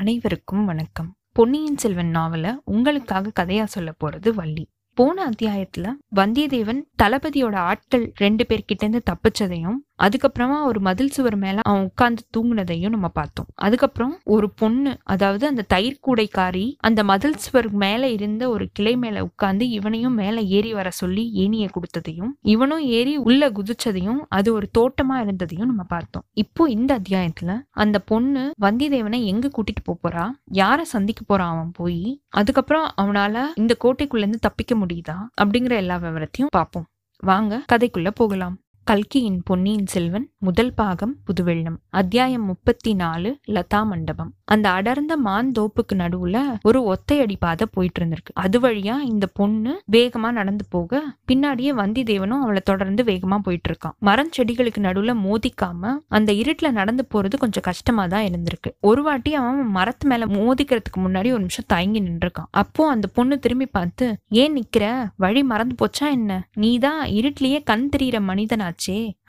அனைவருக்கும் வணக்கம். பொன்னியின் செல்வன் நாவல உங்களுக்காக கதையா சொல்ல போறது வள்ளி. போன அத்தியாயத்துல வந்தியத்தேவன் தளபதியோட ஆட்கள் ரெண்டு பேர்கிட்ட இருந்து தப்பிச்சதையும் அதுக்கப்புறமா ஒரு மதில் சுவர் மேல அவன் உட்கார்ந்து தூங்குனதையும் நம்ம பார்த்தோம். அதுக்கப்புறம் ஒரு பொண்ணு அதாவது அந்த தயிர் கூடைக்காரி அந்த மதில் சுவர் மேல இருந்த ஒரு கிளை மேல உட்கார்ந்து இவனையும் மேல ஏறி வர சொல்லி ஏனிய கொடுத்ததையும் இவனும் ஏறி உள்ள குதிச்சதையும் அது ஒரு தோட்டமா இருந்ததையும் நம்ம பார்த்தோம். இப்போ இந்த அத்தியாயத்துல அந்த பொண்ணு வந்தியத்தேவனை எங்க கூட்டிட்டு போறா? யார சந்திக்க போறான் அவன் போய்? அதுக்கப்புறம் அவனால இந்த கோட்டைக்குள்ள இருந்து தப்பிக்க முடியுதா? அப்படிங்கிற எல்லா விவரத்தையும் பார்ப்போம். வாங்க கதைக்குள்ள போகலாம். கல்கியின் பொன்னியின் செல்வன் முதல் பாகம் புதுவெள்ளம். அத்தியாயம் முப்பத்தி நாலு லதா மண்டபம். அந்த அடர்ந்த மாந்தோப்புக்கு நடுவுல ஒரு ஒத்தையடி பாதை போயிட்டு இருந்திருக்கு அது வழியா இந்த பொண்ணு வேகமா நடந்து போக பின்னாடியே வந்திதேவனும் அவளை தொடர்ந்து வேகமா போயிட்டு இருக்கான் மரம் செடிகளுக்கு நடுவுல மோதிக்காம அந்த இருட்டுல நடந்து போறது கொஞ்சம் கஷ்டமா தான் இருந்திருக்கு. ஒரு வாட்டி அவன் மரத்து மேல மோதிக்கிறதுக்கு முன்னாடி ஒரு நிமிஷம் தயங்கி நின்றுருக்கான். அப்போ அந்த பொண்ணு திரும்பி பார்த்து ஏன் நிக்கிற? வழி மறந்து போச்சா என்ன? நீதான் இருட்டிலேயே கண் தெரியிற மனிதனாச்சு.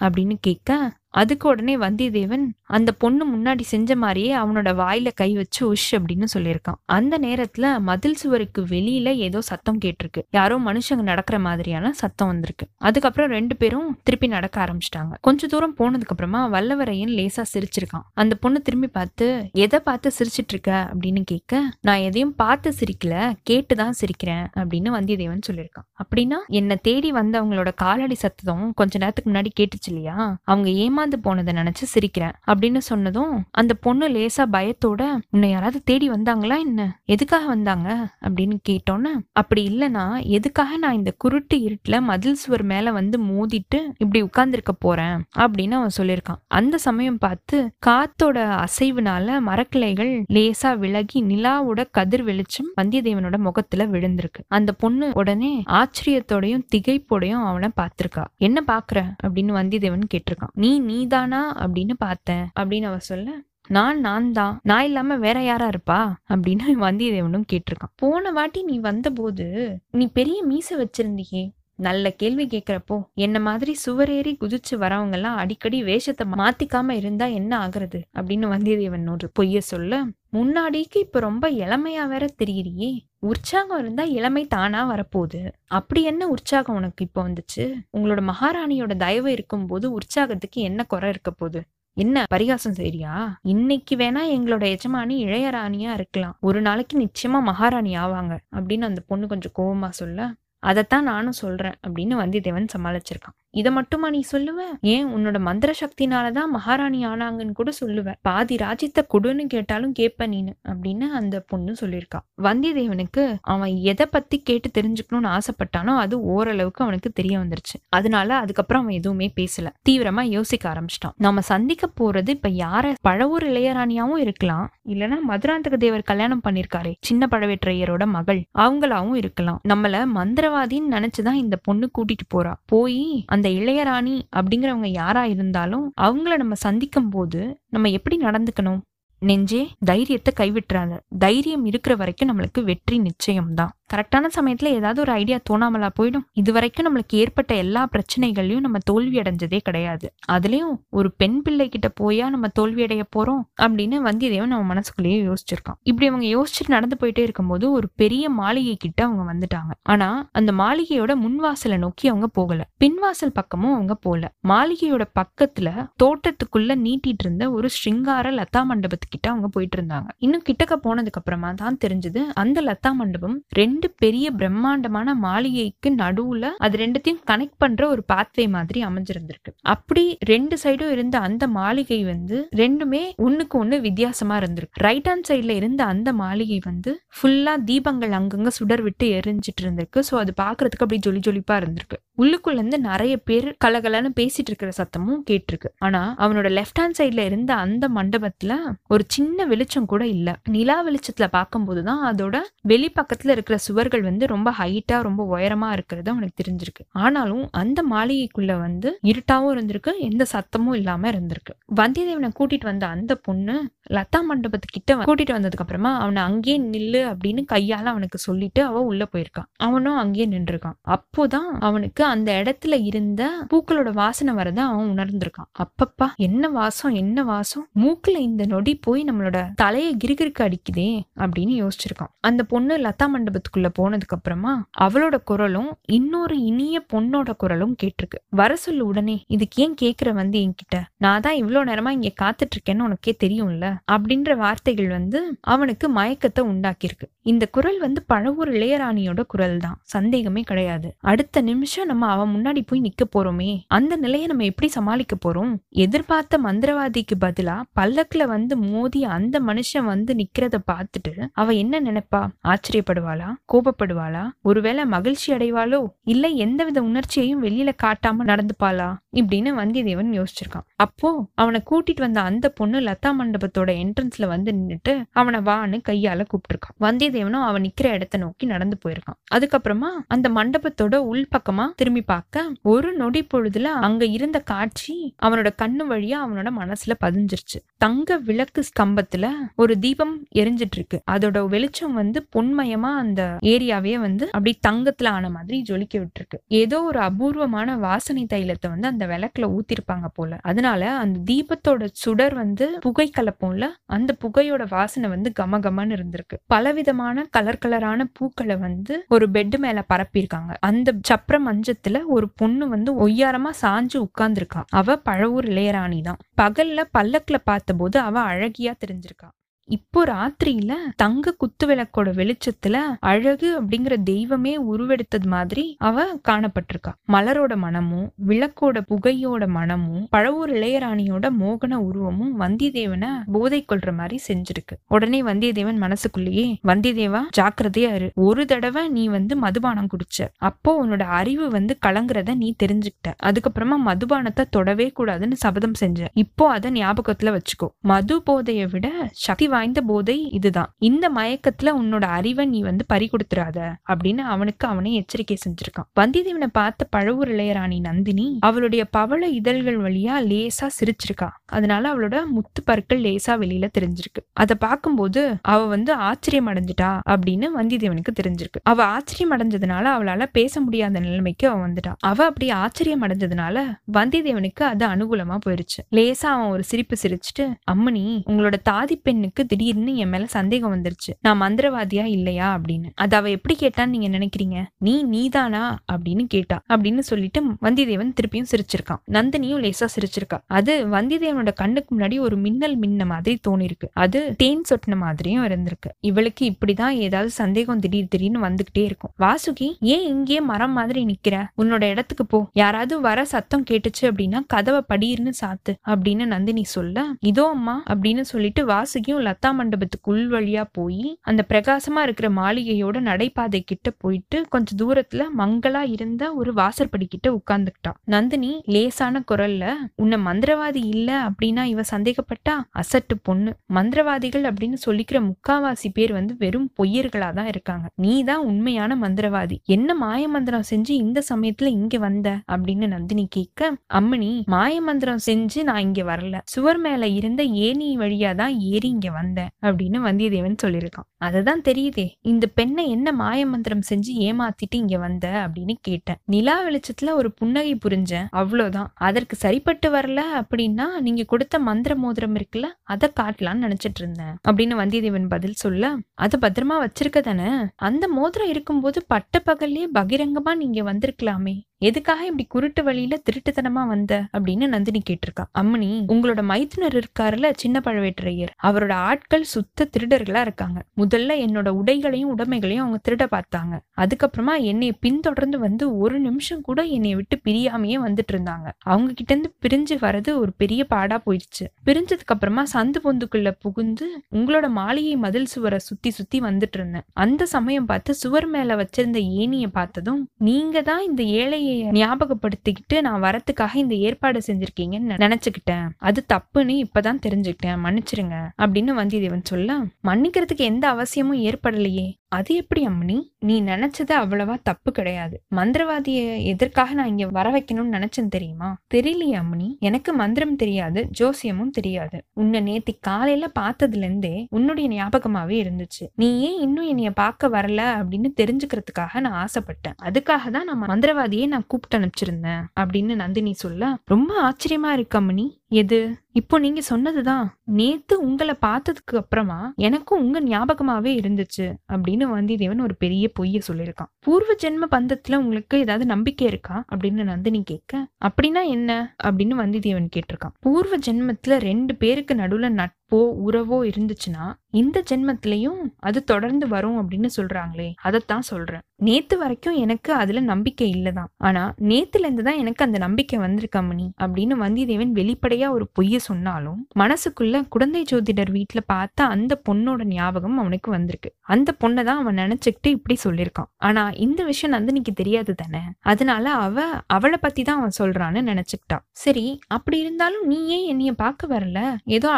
அப்படின்னு கேட்க அதுக்கு உடனே வந்தியத்தேவன் அந்த பொண்ணு முன்னாடி செஞ்ச மாதிரியே அவனோட வாயில கை வச்சு உஷ் அப்படின்னு சொல்லியிருக்கான். அந்த நேரத்துல மதில் சுவருக்கு வெளியில ஏதோ சத்தம் கேட்டிருக்கு. யாரோ மனுஷங்க நடக்கிற மாதிரியான சத்தம் வந்திருக்கு. அதுக்கப்புறம் ரெண்டு பேரும் திருப்பி நடக்க ஆரம்பிச்சிட்டாங்க. கொஞ்ச தூரம் போனதுக்கு அப்புறமா வல்லவரையன் லேசா சிரிச்சிருக்கான். அந்த பொண்ணு திரும்பி பார்த்து எதை பார்த்து சிரிச்சிட்டு இருக்க அப்படின்னு கேட்க நான் எதையும் பார்த்து சிரிக்கல கேட்டுதான் சிரிக்கிறேன் அப்படின்னு வந்தியத்தேவன் சொல்லியிருக்கான். அப்படின்னா என்னை தேடி வந்தவங்களோட காலடி சத்தம் கொஞ்ச நேரத்துக்கு முன்னாடி கேட்டுச்சு இல்லையா? அவங்க ஏமாந்து போனதை நினைச்சு சிரிக்கிறேன் அப்படின்னு சொன்னதும் அந்த பொண்ணு லேசா பயத்தோட உன்னை யாராவது தேடி வந்தாங்களா என்ன? எதுக்காக வந்தாங்க? அப்படின்னு கேட்டோன்னு அப்படி இல்லைன்னா எதுக்காக நான் இந்த குருட்டு இருட்டுல மதில் சுவர் மேல வந்து மோதிட்டு இப்படி உட்கார்ந்துருக்க போறேன்? அப்படின்னு அவன் சொல்லியிருக்கான். அந்த சமயம் பார்த்து காத்தோட அசைவுனால மரக்கிளைகள் லேசா விலகி நிலாவோட கதிர் வெளிச்சம் வந்தியத்தேவனோட முகத்துல விழுந்திருக்கு. அந்த பொண்ணு உடனே ஆச்சரியத்தோடையும் திகைப்போடையும் அவனை பார்த்திருக்கா. என்ன பாக்குற அப்படின்னு வந்தியத்தேவன் கேட்டிருக்கான். நீ நீதானா? அப்படின்னு பார்த்தேன். அப்படின்னு அவ சொல்ல நான் நான் தான். நான் இல்லாம வேற யாரா இருப்பா? அப்படின்னு வந்தியத்தேவனும் கேட்டிருக்கான். போன வாட்டி நீ வந்தபோது நீ பெரிய மீச வச்சிருந்தியே? நல்ல கேள்வி கேக்குறப்போ என்ன மாதிரி சுவரேறி குதிச்சு வரவங்க எல்லாம் அடிக்கடி வேஷத்தை மாத்திக்காம இருந்தா என்ன ஆகுறது? அப்படின்னு வந்தியத்தேவன் ஒரு பொய்ய சொல்ல முன்னாடிக்கு இப்ப ரொம்ப இளமையா வேற தெரியறியே. உற்சாகம் இருந்தா இளமை தானா வரப்போகுது. அப்படி என்ன உற்சாகம் உனக்கு இப்போ வந்துச்சு? உங்களோட மகாராணியோட தயவு இருக்கும்போது உற்சாகத்துக்கு என்ன குறை இருக்க போகுது? என்ன பரிகாசம் சரியா இன்னைக்கு வேணா எங்களோட எஜமானி இளையராணியா இருக்கலாம். ஒரு நாளைக்கு நிச்சயமா மகாராணி ஆவாங்க. அப்படின்னு அந்த பொண்ணு கொஞ்சம் கோபமா சொல்ல அதைத்தான் நானும் சொல்றேன் அப்படின்னு வந்தியத்தேவன் சமாளிச்சிருக்கான். இதை மட்டுமா நீ சொல்லுவ? ஏன் உன்னோட மந்திர சக்தினாலதான் மகாராணி ஆனாங்கன்னு கூட சொல்லுவ. பாதி ராஜ்யத்தை கொடுன்னு கேட்டாலும் கேட்ப நீனு அப்படின்னு அந்த பொண்ணு சொல்லியிருக்கா. வந்தியத்தேவனுக்கு அவன் எதை பத்தி கேட்டு தெரிஞ்சுக்கணும்னு ஆசைப்பட்டானோ அது ஓரளவுக்கு அவனுக்கு தெரிய வந்துருச்சு. அதனால அதுக்கப்புறம் அவன் எதுவுமே பேசல. தீவிரமா யோசிக்க ஆரம்பிச்சிட்டான். நம்ம சந்திக்க போறது இப்ப யார பழவூர் இளையராணியாவும் இருக்கலாம். இல்லைன்னா மதுராந்தக தேவர் கல்யாணம் பண்ணிருக்காரே சின்ன பழவேற்றையரோட மகள். அவங்களாவும் இருக்கலாம். நம்மள மந்திரவாதின்னு நினைச்சுதான் இந்த பொண்ணு கூட்டிட்டு போறா. போய் அந்த இளையராணி அப்படிங்கிறவங்க யாரா இருந்தாலும் அவங்கள நம்ம சந்திக்கும் போது நம்ம எப்படி நடந்துக்கணும்? நெஞ்சே தைரியத்தை கைவிட்டுறாங்க. தைரியம் இருக்கிற வரைக்கும் நம்மளுக்கு வெற்றி நிச்சயம்தான். கரெக்டான சமயத்துல ஏதாவது ஒரு ஐடியா தோணாமலா போயிடும். இது வரைக்கும் நம்மளுக்கு ஏற்பட்ட எல்லா பிரச்சனைகளையும் நம்ம தோல்வி அடைஞ்சதே கிடையாது. அதுலயும் ஒரு பெண் பிள்ளை கிட்ட போயா நம்ம தோல்வி அடைய போறோம் அப்படின்னு வந்தியத்தேவன் நம்ம மனசுக்குள்ளேயே யோசிச்சிருக்கான். இப்படி அவங்க யோசிச்சுட்டு நடந்து போயிட்டே இருக்கும்போது ஒரு பெரிய மாளிகை கிட்ட அவங்க வந்துட்டாங்க. ஆனா அந்த மாளிகையோட முன்வாசலை நோக்கி அவங்க போகல. பின்வாசல் பக்கமும் அவங்க போகல மாளிகையோட பக்கத்துல தோட்டத்துக்குள்ள நீட்டிட்டு இருந்த ஒரு ஸ்ருங்கார லதா மண்டபத்துக்கு கிட்ட அவங்க போயிட்டு இருந்தாங்க இன்னும் கிட்டக்க போனதுக்கு அப்புறமா தான் தெரிஞ்சது அந்த லதா மண்டபம் ரெண்டு ரெண்டு பெரிய பிரம்மாண்டமான மாளிகைக்கு நடுவுல அது ரெண்டுத்தையும் கனெக்ட் பண்ற ஒரு பாத்வே மாதிரி அமைஞ்சிருந்திருக்கு. அப்படி ரெண்டு சைடும் இருந்த அந்த மாளிகை வந்து ரெண்டுமே ஒண்ணுக்கு ஒண்ணு வித்தியாசமா இருந்திருக்கு. ரைட் ஹேண்ட் சைட்ல இருந்த அந்த மாளிகை வந்து ஃபுல்லா தீபங்கள் அங்கங்க சுடர் விட்டு எரிஞ்சிட்டு இருந்திருக்கு. ஸோ அது பாக்குறதுக்கு அப்படி ஜொலி ஜொலிப்பா இருந்திருக்கு. உள்ளுக்குள்ள இருந்து நிறைய பேர் கலகலன்னு பேசிட்டு இருக்கிற சத்தமும் கேட்டிருக்கு. ஆனா அவனோட லெஃப்ட் ஹேண்ட் சைட்ல இருந்த அந்த மண்டபத்துல ஒரு சின்ன வெளிச்சம் கூட இல்லை. நிலா வெளிச்சத்துல பார்க்கும்போதுதான் அதோட வெளி பக்கத்துல இருக்கிற சுவர்கள் வந்து ரொம்ப ஹைட்டா ரொம்ப உயரமா இருக்கிறது அவனுக்கு தெரிஞ்சிருக்கு. ஆனாலும் அந்த மாளிகைக்குள்ள வந்து இருட்டாவும் இருந்திருக்கு எந்த சத்தமும் இல்லாம இருந்திருக்கு. வந்தியத்தேவனை கூட்டிட்டு வந்த அந்த பொண்ணு லதா மண்டபத்துக்கிட்ட கூட்டிட்டு வந்ததுக்கு அப்புறமா அவனை அங்கேயே நில்லு அப்படின்னு கையால அவனுக்கு சொல்லிட்டு அவன் உள்ள போயிருக்கான். அவனும் அங்கேயே நின்றுருக்கான். அப்போதான் அவனுக்கு அவனுக்கு அந்த இடத்துல இருந்த பூக்களோட வாசனை வரத அவன் உணர்ந்திருக்கான். அப்பப்பா என்ன வாசம் என்ன வாசம்? மூக்குல இந்த நொடி போய் நம்மளோட தலைய கிறுகிறுக்கு அடிக்குதே அப்படின்னு யோசிச்சிருக்கான். அந்த பொண்ணு லதா மண்டபத்துக்குள்ள போனதுக்கு அப்புறமா அவளோட குரலும் இன்னொரு இனிய பொண்ணோட குரலும் கேட்டிருக்கு. வர சொல்லு உடனே இதுக்கு ஏன் கேக்குற வந்து என்கிட்ட? நான் தான் இவ்வளவு நேரமா இங்க காத்துட்டு இருக்கேன்னு உனக்கே தெரியும்ல. அப்படின்ற வார்த்தைகள் வந்து அவனுக்கு மயக்கத்தை உண்டாக்கியிருக்கு. இந்த குரல் வந்து பழவூர் இளையராணியோட குரல் தான் சந்தேகமே கிடையாது. அடுத்த நிமிஷம் நம்ம அவன் முன்னாடி போய் நிக்க போறோமே. அந்த நிலையை நம்ம எப்படி சமாளிக்க போறோம்? எதிர்பார்த்த மந்திரவாதிக்கு பதிலா பல்லக்குல வந்து மோதி அந்த மனுஷன் வந்து நிக்கிறத பார்த்துட்டு அவ என்ன நினைப்பா? ஆச்சரியப்படுவாளா? கோபப்படுவாளா? ஒருவேளை மகிழ்ச்சி அடைவாளோ? இல்ல எந்தவித உணர்ச்சியையும் வெளியில காட்டாம நடந்துப்பாளா? இப்படின்னு வந்தியத்தேவன் யோசிச்சிருக்கான். அப்போ அவனை கூட்டிட்டு வந்த அந்த பொண்ணு லதா மண்டபத்தோட என்ட்ரன்ஸ்ல வந்து நின்னுட்டு அவனை வான்னு கையால கூப்பிட்டுருக்கான். வந்தியத்தேவனும் அவன் நிக்கிற இடத்த நோக்கி நடந்து போயிருக்கான். அதுக்கப்புறமா அந்த மண்டபத்தோட உள்பக்கமா திரும்பி பார்க்க ஒரு நொடி பொழுதுல அங்க இருந்த காட்சி அவனோட கண்ணு வழியா அவனோட மனசுல பதிஞ்சிருச்சு. தங்க விளக்கு ஸ்தம்பத்துல ஒரு தீபம் எரிஞ்சிட்டு இருக்கு அதோட வெளிச்சம் வந்து பொன்மயமா அந்த ஏரியாவே வந்து அப்படி தங்கத்துல ஆன மாதிரி ஜொலிக்க விட்டுருக்கு ஏதோ ஒரு அபூர்வமான வாசனை தைலத்தை வந்து அந்த விளக்குல ஊத்திருப்பாங்க போல. அதனால அந்த தீபத்தோட சுடர் வந்து புகை கலப்போம்ல அந்த புகையோட வாசனை வந்து கம கமன்னு இருந்திருக்கு. பலவிதமான கலர் கலரான பூக்களை வந்து ஒரு பெட் மேல பரப்பியிருக்காங்க. அந்த சப்ர மஞ்சத்துல ஒரு பொண்ணு வந்து ஒய்யாரமா சாஞ்சு உட்கார்ந்துருக்கா. அவ பழவூர் இளையராணி தான். பகல்ல பல்லக்குல பார்த்தபோது அவ அழகியா தெரிஞ்சிருக்கா. இப்போ ராத்திரியில தங்க குத்து விளக்கோட வெளிச்சத்துல அழகு அப்படிங்கிற தெய்வமே உருவெடுத்தது மாதிரி அவ காணப்பட்டிருக்கா. மலரோட மனமும் விளக்கோட புகையோட மனமும் பழவூர் இளையராணியோட மோகன உருவமும் வந்தியத்தேவனை போதை கொள்ற மாதிரி செஞ்சிருக்கு. உடனே வந்தியத்தேவன் மனசுக்குள்ளேயே வந்தியத்தேவா ஜாக்கிரதையா இரு. ஒரு தடவை நீ வந்து மதுபானம் குடிச்ச. அப்போ உன்னோட அறிவு வந்து கலங்குறத நீ தெரிஞ்சுக்கிட்ட. அதுக்கப்புறமா மதுபானத்தை தொடவே கூடாதுன்னு சபதம் செஞ்ச. இப்போ அதை ஞாபகத்துல வச்சுக்கோ. மது போதையை விட சக்தி வாய்ந்த போதை இதுதான். இந்த மயக்கத்துல உன்னோட அறிவை நீ வந்து பறி கொடுத்துறாத அப்படின்னு அவனுக்கு அவனை எச்சரிக்கை செஞ்சிருக்கான். வந்தியத்தேவனை பார்த்த பழவூர் இளையராணி நந்தினி அவளுடைய பவள இதழ்கள் வழியா லேசா சிரிச்சிருக்கா. அதனால அவளோட முத்து பற்கள் லேசா வெளியில தெரிஞ்சிருக்கு. அதை பார்க்கும்போது அவ வந்து ஆச்சரியம் அடைஞ்சிட்டா அப்படின்னு வந்தியத்தேவனுக்கு தெரிஞ்சிருக்கு. அவ ஆச்சரியம் அடைஞ்சதுனால அவளால பேச முடியாத நிலைமைக்கு அவன் வந்துட்டான் அவ அப்படி ஆச்சரியம் அடைஞ்சதுனால வந்தியத்தேவனுக்கு அது அனுகூலமா போயிருச்சு. லேசா அவன் ஒரு சிரிப்பு சிரிச்சுட்டு அம்மனி உங்களோட தாதி பெண்ணுக்கு திடீர்னு என் மேல சந்தேகம் வந்துருச்சு. நான் மந்திரவாதியா இல்லையா அப்படின்னு. அது அவ எப்படி கேட்டான்னு நீங்க நினைக்கிறீங்க? நீ நீதானா அப்படின்னு கேட்டா. அப்படின்னு சொல்லிட்டு வந்திதேவன் திருப்பியும் சிரிச்சிருக்கான். நந்தினியும் லேசா சிரிச்சிருக்கா. அது வந்தியத்தேவனோட கண்ணுக்கு முன்னாடி ஒரு மின்னல் மின்ன மாதிரி தோணிருக்கு. அது தேன் சொட்டின மாதிரியும் இருந்திருக்கு. இவளுக்கு இப்படிதான் ஏதாவது சந்தேகம் திடீர் திடீர்னு வந்துகிட்டே இருக்கும். வாசுகி ஏன் இங்கேயே மரம் மாதிரி நிக்கிற? உன்னோட இடத்துக்கு போ. யாராவது வர சத்தம் கேட்டுச்சு அப்படின்னா கதவை படியிருந்து சாத்து அப்படின்னு நந்தினி சொல்ல இதோ அம்மா அப்படின்னு சொல்லிட்டு வாசுகியும் லதா மண்டபத்துக்கு உள் வழியா போய் அந்த பிரகாசமா இருக்கிற மாளிகையோட நடைபாதை கிட்ட போயிட்டு கொஞ்சம் தூரத்துல மங்களா இருந்த ஒரு வாசற்படி கிட்ட உட்கார்ந்துக்கிட்டான் நந்தினி லேசான குரல்ல உன்னை மந்திரவாதி இல்ல அப்படின்னா இவ சந்தேகப்பட்டா? அசட்டு பொண்ணு. மந்திரவாதிகள் அப்படின்னு சொல்லிக்கிற முக்காவாசி பேர் வந்து வெறும் பொய்யர்களா தான் இருக்காங்க. நீ தான் உண்மையான மந்திரவாதி. என்ன மாய மந்திரம் செஞ்சு இந்த சமயத்துல இங்க வந்த? அப்படின்னு நந்தினி கேட்க அம்மணி மாய மந்திரம் செஞ்சு நான் இங்க வரல. சுவர் மேல இருந்த ஏணி வழியா தான் ஏறி இங்க வந்தேன் அப்படின்னு வந்தியத்தேவன் சொல்லியிருக்கான். அதுதான் தெரியுதே இந்த பெண்ணை என்ன மாய மந்திரம் செஞ்சு ஏமாத்திட்டு இங்க வந்த அப்படின்னு கேட்டேன். நிலா வெளிச்சத்துல ஒரு புன்னகை புரிஞ்சேன் அவ்வளவுதான் அதற்கு சரிப்பட்டு வரல அப்படின்னா நீங்க கொடுத்த மந்திர மோதிரம் இருக்குல்ல அதை காட்டலாம்னு நினைச்சிட்டு இருந்தேன் அப்படின்னு வந்தியத்தேவன் பதில் சொல்ல அதை பத்திரமா வச்சிருக்க தானே? அந்த மோதிரம் இருக்கும்போது பட்ட பகல்லே பகிரங்கமா நீங்க வந்திருக்கலாமே எதுக்காக இப்படி குருட்டு வழியில திருட்டுத்தனமா வந்த அப்படின்னு நந்தினி கேட்டிருக்கா. அம்மணி உங்களோட மைத்துனர் இருக்காருல சின்ன பழவேட்டரையர். அவரோட ஆட்கள் சுத்த திருடர்களா இருக்காங்க. முதல்ல என்னோட உடைகளையும் உடைமைகளையும் அவங்க திருட பார்த்தாங்க. அதுக்கப்புறமா என்னைய பின்தொடர்ந்து வந்து ஒரு நிமிஷம் கூட என்னைய விட்டு பிரியாமையே வந்துட்டு இருந்தாங்க. அவங்க கிட்ட இருந்து பிரிஞ்சு வர்றது ஒரு பெரிய பாடா போயிடுச்சு. பிரிஞ்சதுக்கு அப்புறமா சந்து பொந்துக்குள்ள புகுந்து உங்களோட மாளிகை மதில் சுவரை சுத்தி சுத்தி வந்துட்டு இருந்தேன். அந்த சமயம் பார்த்து சுவர் மேல வச்சிருந்த ஏனிய பார்த்ததும் நீங்க தான் இந்த ஏழையை ஞாபகப்படுத்திக்கிட்டு நான் வரத்துக்காக இந்த ஏற்பாடு செஞ்சிருக்கீங்கன்னு நினைச்சுக்கிட்டேன். அது தப்புன்னு இப்பதான் தெரிஞ்சுக்கிட்டேன். மன்னிச்சிருங்க. அப்படின்னு வந்தியத்தேவன் சொல்ல மன்னிக்கிறதுக்கு எந்த அவசியமும் ஏற்படலையே. அது எப்படி அம்மணி? நீ நினைச்சது அவ்வளவா தப்பு கிடையாது. மந்திரவாதிய எதற்காக நான் இங்க வர வைக்கணும்னு நினைச்சேன் தெரியுமா? தெரியலையே அம்மணி. எனக்கு மந்திரம் தெரியாது ஜோசியமும் தெரியாது. உன்னை நேத்தி காலையில பார்த்ததுல இருந்தே உன்னுடைய ஞாபகமாவே இருந்துச்சு. நீ ஏன் இன்னும் என்னைய பார்க்க வரல அப்படின்னு தெரிஞ்சுக்கிறதுக்காக நான் ஆசைப்பட்டேன். அதுக்காக தான் நான் மந்திரவாதியை நான் கூப்பிட்டு அனுப்பிச்சிருந்தேன் அப்படின்னு நந்தினி சொல்ல ரொம்ப ஆச்சரியமா இருக்கு அம்மணி. எது? இப்போ நீங்க சொன்னதுதான். நேத்து உங்களை பார்த்ததுக்கு அப்புறமா எனக்கும் உங்க ஞாபகமாவே இருந்துச்சு அப்படின்னு வந்தியத்தேவன் ஒரு பெரிய பொய்ய சொல்லியிருக்கான். பூர்வ ஜென்ம பந்தத்துல உங்களுக்கு ஏதாவது நம்பிக்கை இருக்கா? அப்படின்னு நந்தினி கேட்க அப்படின்னா என்ன? அப்படின்னு வந்தியத்தேவன் கேட்டிருக்கான். பூர்வ ஜென்மத்துல ரெண்டு பேருக்கு நடுவுல நட் உறவோ இருந்துச்சுன்னா இந்த ஜென்மத்திலையும் அது தொடர்ந்து வரும் அப்படின்னு சொல்றாங்களே அதைத்தான் சொல்றேன். நேத்து வரைக்கும் எனக்கு அதுல நம்பிக்கை இல்லதான். ஆனா நேத்துல இருந்து தான் எனக்கு அந்த நம்பிக்கை வந்திருக்காமணி அப்படின்னு வந்தியத்தேவன் வெளிப்படையா ஒரு பொய்ய சொன்னாலும் மனசுக்குள்ள குழந்தை ஜோதிடர் வீட்டுல பார்த்த அந்த பொண்ணோட ஞாபகம் அவனுக்கு வந்திருக்கு. அந்த பொண்ணை தான் அவன் நினைச்சுக்கிட்டு இப்படி சொல்லியிருக்கான். ஆனா இந்த விஷயம் நந்தினிக்கு தெரியாது தானே? அதனால அவ அவளை பத்தி தான் அவன் சொல்றான்னு நினைச்சுக்கிட்டான். சரி அப்படி இருந்தாலும் நீ ஏன் என்னைய பார்க்க வரல? ஏதோ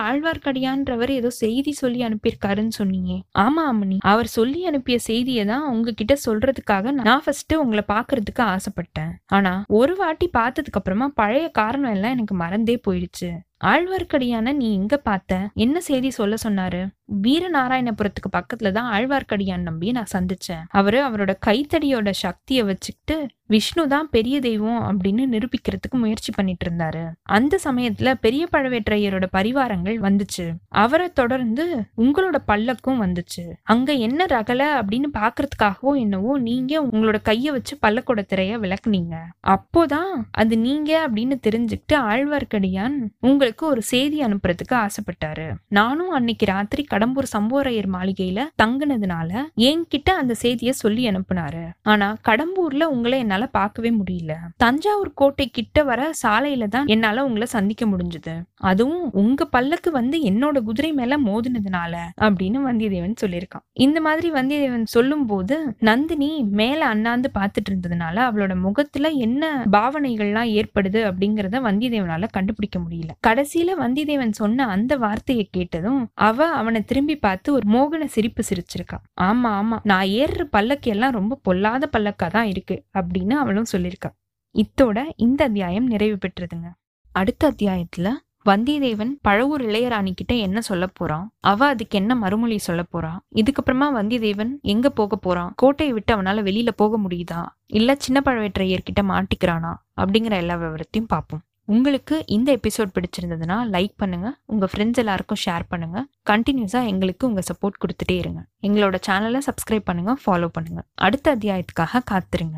ஆழ்வார்க்கடியான்றவர் ஏதோ செய்தி சொல்லி அனுப்பியிருக்காருன்னு சொன்னீங்க. ஆமா அம்மனி அவர் சொல்லி அனுப்பிய செய்தியை தான் உங்ககிட்ட சொல்றதுக்காக நான் ஃபர்ஸ்ட் உங்களை பாக்குறதுக்கு ஆசைப்பட்டேன். ஆனா ஒரு வாட்டி பார்த்ததுக்கு அப்புறமா பழைய காரணம் எல்லாம் எனக்கு மறந்தே போயிடுச்சு. ஆழ்வார்க்கடியான நீ எங்க பார்த்த? என்ன செய்தி சொல்ல சொன்னாரு? வீரநாராயணபுரத்துக்கு பக்கத்துல தான் ஆழ்வார்க்கடியான் நம்பி நான் சந்திச்சேன். அவரு அவரோட கைத்தடியோட சக்தியை வச்சுக்கிட்டு விஷ்ணு தான் பெரிய தெய்வம் அப்படின்னு நிரூபிக்கிறதுக்கு முயற்சி பண்ணிட்டு இருந்தாரு. அந்த சமயத்துல பெரிய பழவேற்றையரோட பரிவாரங்கள் வந்துச்சு. அவரை தொடர்ந்து உங்களோட பல்லக்கும் வந்துச்சு. அங்க என்ன ரகல அப்படின்னு பாக்குறதுக்காகவோ என்னவோ நீங்க உங்களோட கைய வச்சு பல்லக்கோட திரைய விளக்குனீங்க. அப்போதான் அது நீங்க அப்படின்னு தெரிஞ்சுக்கிட்டு ஆழ்வார்க்கடியான் உங்களுக்கு ஒரு செய்தி அனுப்புறதுக்கு ஆசைப்பட்டாரு. நானும் அன்னைக்கு ராத்திரி கடம்பூர் சம்போரையர் மாளிகையில தங்குனதுனால என்கிட்ட அந்த செய்தியை சொல்லி அனுப்புனாரு. ஆனா கடம்பூர்ல உங்களை என்னால பார்க்கவே முடியல. தஞ்சாவூர் கோட்டை கிட்ட வர சாலையில தான் என்னால உங்களை சந்திக்க முடிஞ்சது. அதுவும் உங்க பல்லக்கு வந்து என்னோட குதிரை மேல மோதினதுனால அப்படின்னு வந்தியத்தேவன் சொல்லியிருக்கான். இந்த மாதிரி வந்தியத்தேவன் சொல்லும் போது நந்தினி மேல அண்ணாந்து பார்த்துட்டு இருந்ததுனால அவளோட முகத்துல என்ன பாவனைகள்லாம் ஏற்படுது அப்படிங்கறத வந்தியத்தேவனால கண்டுபிடிக்க முடியல. கடைசியில வந்தியத்தேவன் சொன்ன அந்த வார்த்தையை கேட்டதும் அவ அவனை திரும்பி பார்த்து ஒரு மோகன சிரிப்பு சிரிச்சிருக்கா. ஆமா ஆமா நான் ஏறுற பல்லக்கு எல்லாம் ரொம்ப பொல்லாத பல்லக்கா தான் இருக்கு அப்படின்னு அவளும் சொல்லியிருக்கா. இத்தோட இந்த அத்தியாயம் நிறைவு பெற்றதுங்க. அடுத்த அத்தியாயத்துல வந்தியத்தேவன் பழவூர் இளையராணி கிட்ட என்ன சொல்ல போறான்? அவ அதுக்கு என்ன மறுமொழி சொல்ல போறான் இதுக்கப்புறமா வந்தியத்தேவன் எங்க போக போறான்? கோட்டையை விட்டு அவனால வெளியில போக முடியுதா? இல்ல சின்ன பழவேற்றையர்கிட்ட மாட்டிக்கிறானா? அப்படிங்கிற எல்லா விவரத்தையும் பார்ப்போம். உங்களுக்கு இந்த எபிசோட் பிடிச்சிருந்ததுன்னா லைக் பண்ணுங்க. உங்க ஃப்ரெண்ட்ஸ் எல்லாருக்கும் ஷேர் பண்ணுங்க. கண்டினியூஸா எங்களுக்கு உங்க சப்போர்ட் கொடுத்துட்டே இருங்க. எங்களோட சேனலை சப்ஸ்கிரைப் பண்ணுங்க ஃபாலோ பண்ணுங்க. அடுத்த அத்தியாயத்துக்காக காத்துருங்க.